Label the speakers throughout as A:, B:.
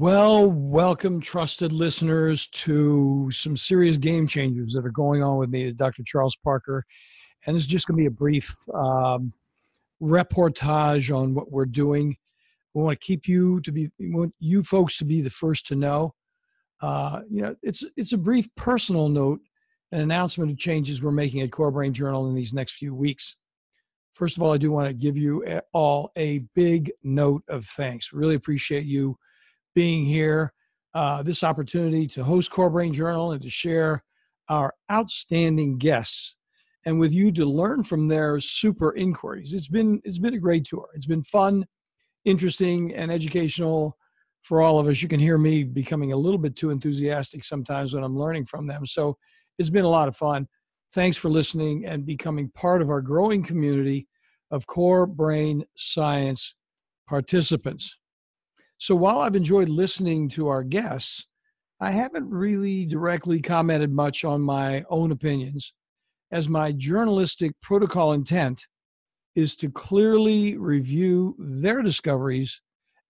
A: Well, welcome, trusted listeners, to some serious game changers that are going on with me, as Dr. Charles Parker. And this is just going to be a brief um, reportage on what we're doing. We want to keep you to be, want you folks to be the first to know. Uh, you know, it's it's a brief personal note, an announcement of changes we're making at Core Brain Journal in these next few weeks. First of all, I do want to give you all a big note of thanks. Really appreciate you being here, uh, this opportunity to host Core Brain Journal and to share our outstanding guests and with you to learn from their super inquiries. It's been it's been a great tour. It's been fun, interesting, and educational for all of us. You can hear me becoming a little bit too enthusiastic sometimes when I'm learning from them. So it's been a lot of fun. Thanks for listening and becoming part of our growing community of core brain science participants. So while I've enjoyed listening to our guests, I haven't really directly commented much on my own opinions, as my journalistic protocol intent is to clearly review their discoveries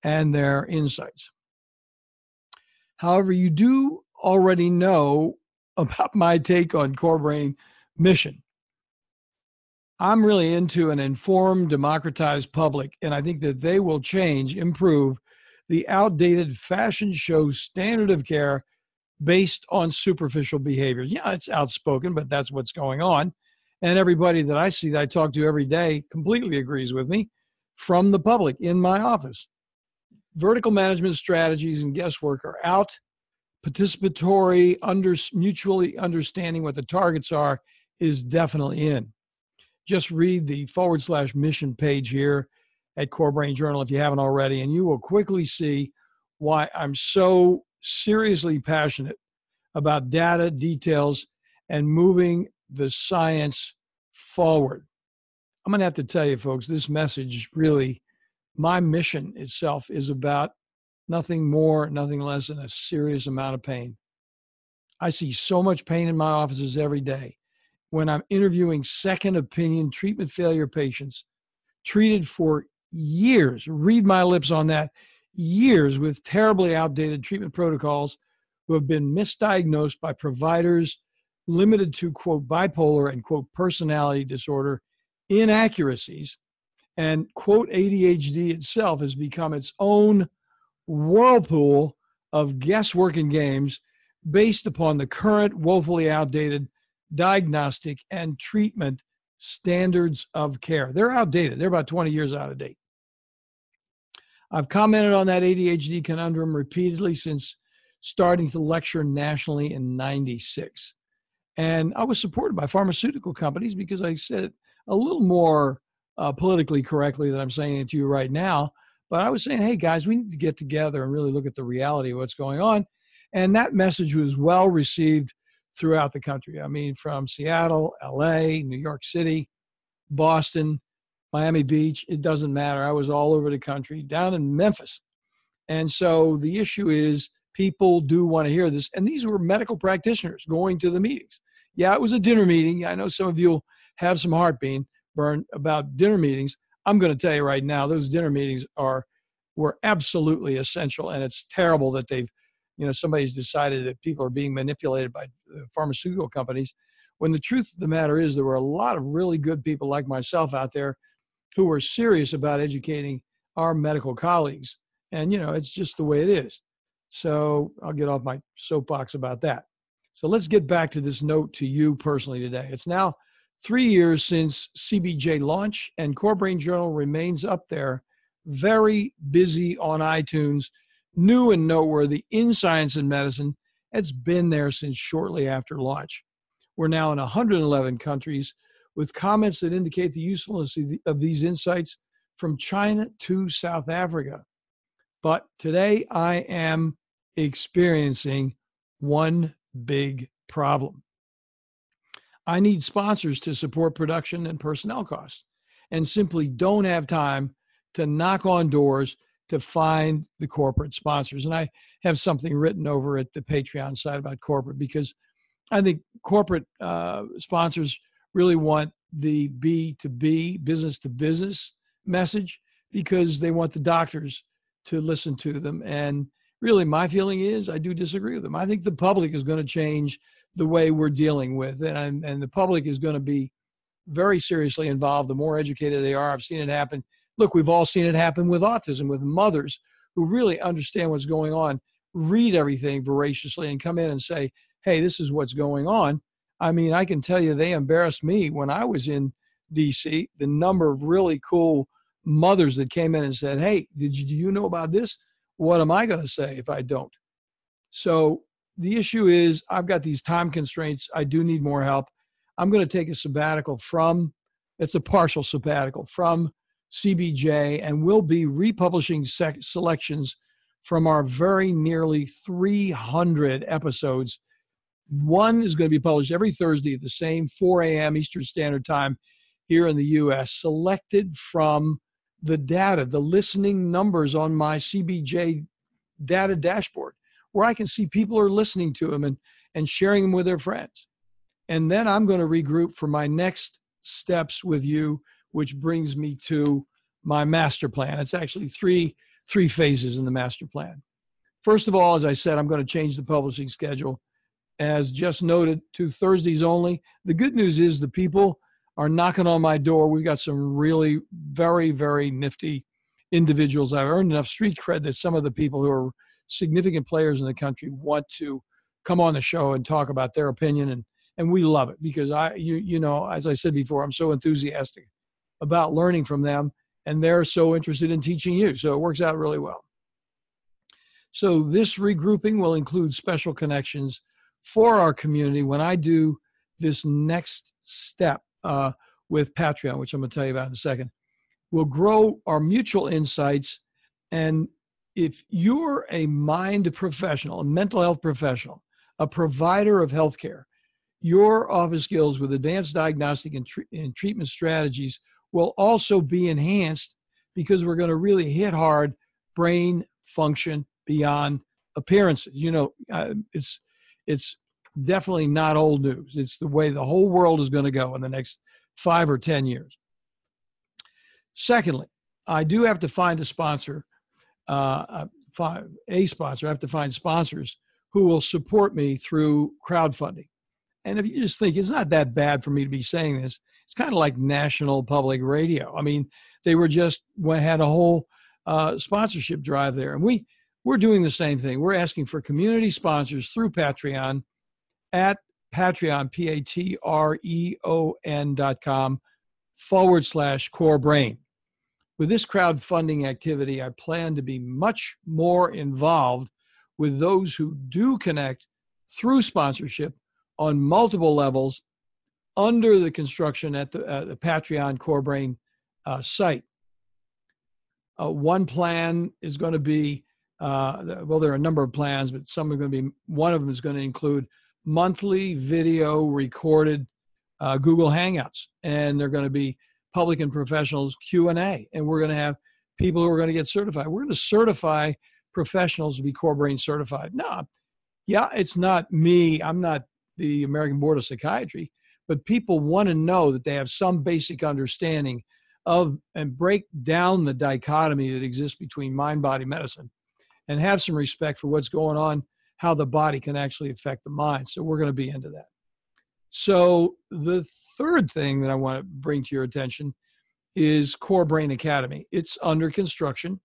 A: and their insights. However, you do already know about my take on core brain mission. I'm really into an informed, democratized public, and I think that they will change, improve, the outdated fashion show standard of care based on superficial behaviors. Yeah, it's outspoken, but that's what's going on. And everybody that I see that I talk to every day completely agrees with me from the public in my office. Vertical management strategies and guesswork are out. Participatory, under, mutually understanding what the targets are is definitely in. Just read the forward slash mission page here at Core Brain Journal if you haven't already, and you will quickly see why I'm so seriously passionate about data, details, and moving the science forward. I'm going to have to tell you, folks, this message really, my mission itself is about nothing more, nothing less than a serious amount of pain. I see so much pain in my offices every day when I'm interviewing second opinion treatment failure patients treated for years, read my lips on that, years with terribly outdated treatment protocols who have been misdiagnosed by providers limited to, quote, bipolar and, quote, personality disorder inaccuracies. And, quote, ADHD itself has become its own whirlpool of guesswork and games based upon the current woefully outdated diagnostic and treatment standards of care. They're outdated, they're about 20 years out of date. I've commented on that ADHD conundrum repeatedly since starting to lecture nationally in 96. And I was supported by pharmaceutical companies because I said it a little more uh, politically correctly than I'm saying it to you right now. But I was saying, hey, guys, we need to get together and really look at the reality of what's going on. And that message was well received throughout the country. I mean, from Seattle, LA, New York City, Boston, Miami Beach, it doesn't matter. I was all over the country, down in Memphis. And so the issue is people do want to hear this. And these were medical practitioners going to the meetings. Yeah, it was a dinner meeting. I know some of you have some heartburn burn about dinner meetings. I'm going to tell you right now, those dinner meetings are were absolutely essential. And it's terrible that they've, you know, somebody's decided that people are being manipulated by pharmaceutical companies. When the truth of the matter is, there were a lot of really good people like myself out there who are serious about educating our medical colleagues. And, you know, it's just the way it is. So I'll get off my soapbox about that. So let's get back to this note to you personally today. It's now three years since CBJ launch, and Core Brain Journal remains up there, very busy on iTunes, new and noteworthy in science and medicine. It's been there since shortly after launch. We're now in 111 countries with comments that indicate the usefulness of these insights from China to South Africa. But today I am experiencing one big problem. I need sponsors to support production and personnel costs and simply don't have time to knock on doors to find the corporate sponsors. And I have something written over at the Patreon site about corporate because I think corporate uh, sponsors really want the B to B, business to business message because they want the doctors to listen to them and really my feeling is I do disagree with them. I think the public is going to change the way we're dealing with it, and, and the public is going to be very seriously involved. The more educated they are, I've seen it happen. Look, we've all seen it happen with autism, with mothers who really understand what's going on, read everything voraciously, and come in and say, hey, this is what's going on. I mean, I can tell you they embarrassed me when I was in DC, the number of really cool mothers that came in and said, hey, did you, do you know about this? What am I going to say if I don't? So the issue is I've got these time constraints. I do need more help. I'm going to take a sabbatical from, it's a partial sabbatical from CBJ, and we'll be republishing sec- selections from our very nearly 300 episodes. One is going to be published every Thursday at the same 4 a.m. Eastern Standard Time here in the US, selected from the data, the listening numbers on my CBJ data dashboard, where I can see people are listening to them and, and sharing them with their friends. And then I'm going to regroup for my next steps with you, which brings me to my master plan. It's actually three three phases in the master plan. First of all, as I said, I'm going to change the publishing schedule. As just noted, to Thursdays only. The good news is the people are knocking on my door. We've got some really very, very nifty individuals. I've earned enough street cred that some of the people who are significant players in the country want to come on the show and talk about their opinion and and we love it because I you you know as I said before I'm so enthusiastic about learning from them and they're so interested in teaching you so it works out really well. So this regrouping will include special connections for our community when I do this next step uh, with Patreon, which I'm going to tell you about in a second. We'll grow our mutual insights. And if you're a mind professional, a mental health professional, a provider of healthcare, your office skills with advanced diagnostic and, tre- and treatment strategies will also be enhanced because we're going to really hit hard brain function beyond appearances. You know, uh, it's it's definitely not old news. It's the way the whole world is going to go in the next five or 10 years. Secondly, I do have to find a sponsor, uh, a sponsor. I have to find sponsors who will support me through crowdfunding. And if you just think it's not that bad for me to be saying this, it's kind of like national public radio. I mean, they were just had a whole uh, sponsorship drive there, and we we're doing the same thing. We're asking for community sponsors through Patreon at Patreon, P A T R E O N dot com forward slash core brain. With this crowdfunding activity, I plan to be much more involved with those who do connect through sponsorship on multiple levels under the construction at the, uh, the Patreon Core Brain uh, site. Uh, one plan is going to be, uh, well, there are a number of plans, but some are going to be, one of them is going to include monthly video recorded uh, Google Hangouts, and they're going to be public and professionals Q and A, and we're going to have people who are going to get certified. We're going to certify professionals to be core brain certified. No, yeah, it's not me. I'm not the American Board of Psychiatry, but people want to know that they have some basic understanding of and break down the dichotomy that exists between mind body medicine and have some respect for what's going on how the body can actually affect the mind. So we're going to be into that. So the third thing that I want to bring to your attention is Core Brain Academy. It's under construction.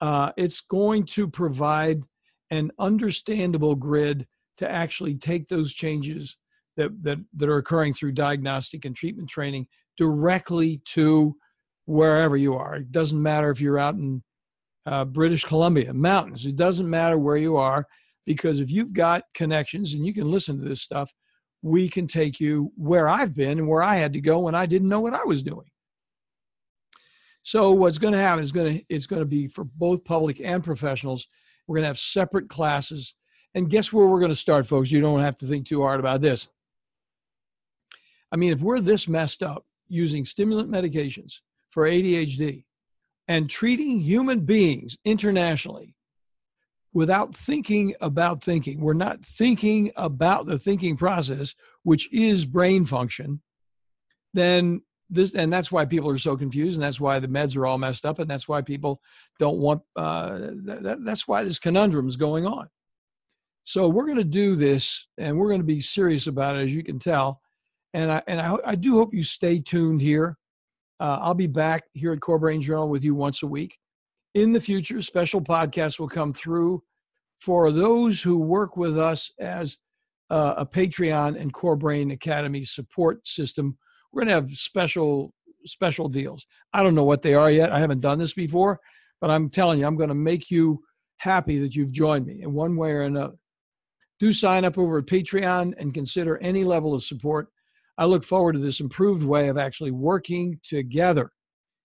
A: Uh, it's going to provide an understandable grid to actually take those changes that, that, that are occurring through diagnostic and treatment training directly to wherever you are. It doesn't matter if you're out in uh, British Columbia, mountains. It doesn't matter where you are because if you've got connections and you can listen to this stuff, we can take you where I've been and where I had to go when I didn't know what I was doing. So what's going to happen is going to it's going to be for both public and professionals. We're going to have separate classes. And guess where we're going to start, folks? You don't have to think too hard about this. I mean, if we're this messed up using stimulant medications for ADHD and treating human beings internationally without thinking about thinking. We're not thinking about the thinking process, which is brain function. Then this, and that's why people are so confused, and that's why the meds are all messed up, and that's why people don't want. Uh, that, that's why this conundrum is going on. So we're going to do this, and we're going to be serious about it, as you can tell. And I and I, I do hope you stay tuned here. Uh, I'll be back here at Core Brain Journal with you once a week. In the future, special podcasts will come through for those who work with us as uh, a Patreon and Core Brain Academy support system. We're going to have special special deals. I don't know what they are yet. I haven't done this before, but I'm telling you, I'm going to make you happy that you've joined me in one way or another. Do sign up over at Patreon and consider any level of support. I look forward to this improved way of actually working together.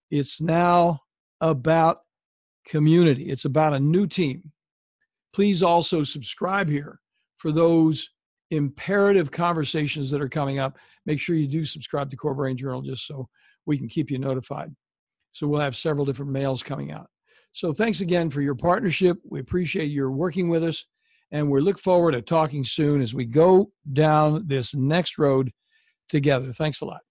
A: It's now about community, it's about a new team. Please also subscribe here for those imperative conversations that are coming up. Make sure you do subscribe to Core Brain Journal just so we can keep you notified. So we'll have several different mails coming out. So thanks again for your partnership. We appreciate your working with us, and we look forward to talking soon as we go down this next road together. Thanks a lot.